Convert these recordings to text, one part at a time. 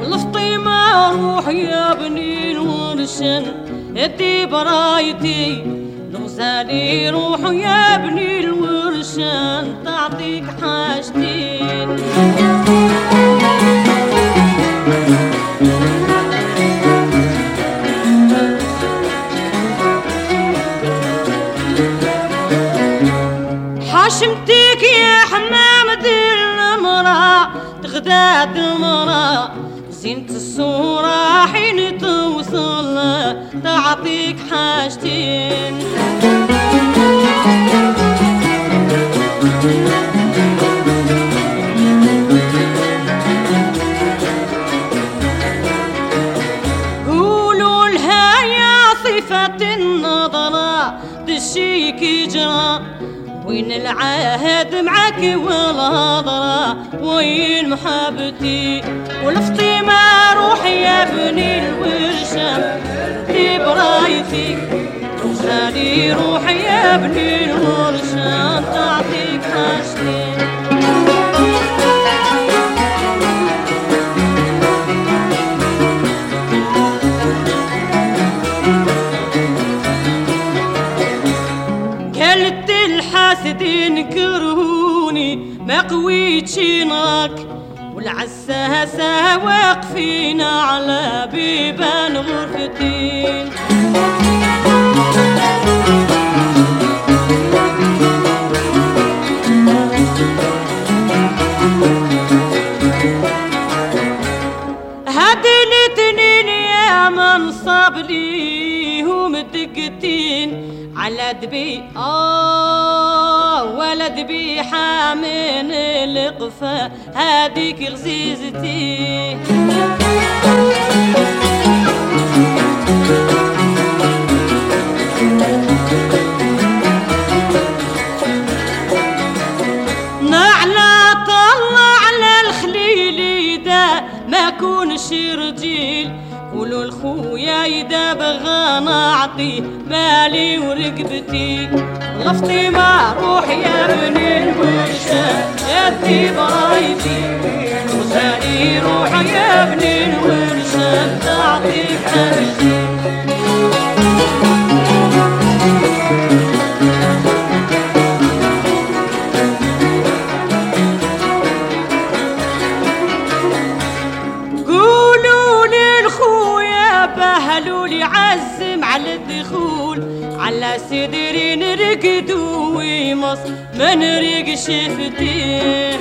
والفطيمة روح يا بني برايتي. الغزالي روح يا بني الورشن تعطيك حاجتين. حشمتك يا حمامة المرأة تغداد المرأة. زينة الصورة حين توصل تعطيك حاجتين. وين العهد معك والهضرة وين محبتي؟ والفطيمة روح يا بني الورشة دي برايتي وخالي روح يا بني الورشة تعطيك حاجتين كرهوني ما قويت ناك والعساسة واقفين على بيبان غرفتي الاثنين يا منصب ليهم دقتين. على دبي آه ولا دبي حامن القفا هاديك غزيزتي الخويا يدا بغى نعطي مالي ورقبتي. غفتي ما روح يا بني الوشة يدي برايتي وزاني روح يا بني الورشة عزم على الدخول على صدري نرقد ويمص من ريق شفتي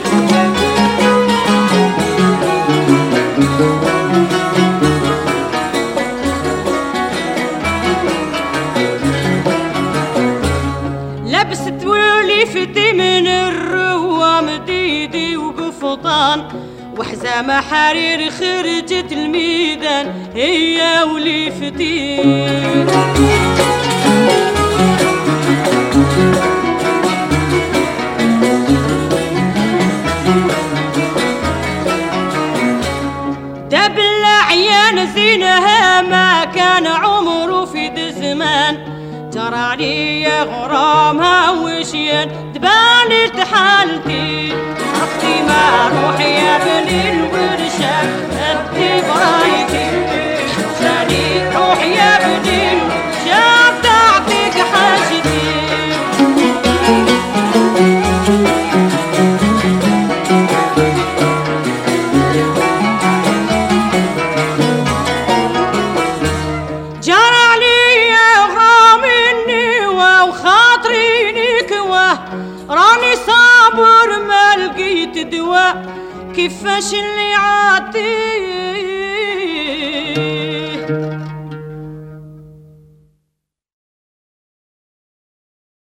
لبست ولفتي من الروام ديدي وقفطان. وحزامة حرير خرجت الميدان هي ولفتي دب العيان زينها ما كان عمره في ذا الزمان تراني يا غرامها وشيان دبالي تحالتي راني صابر ما لقيت دواء كيفاش اللي عاتي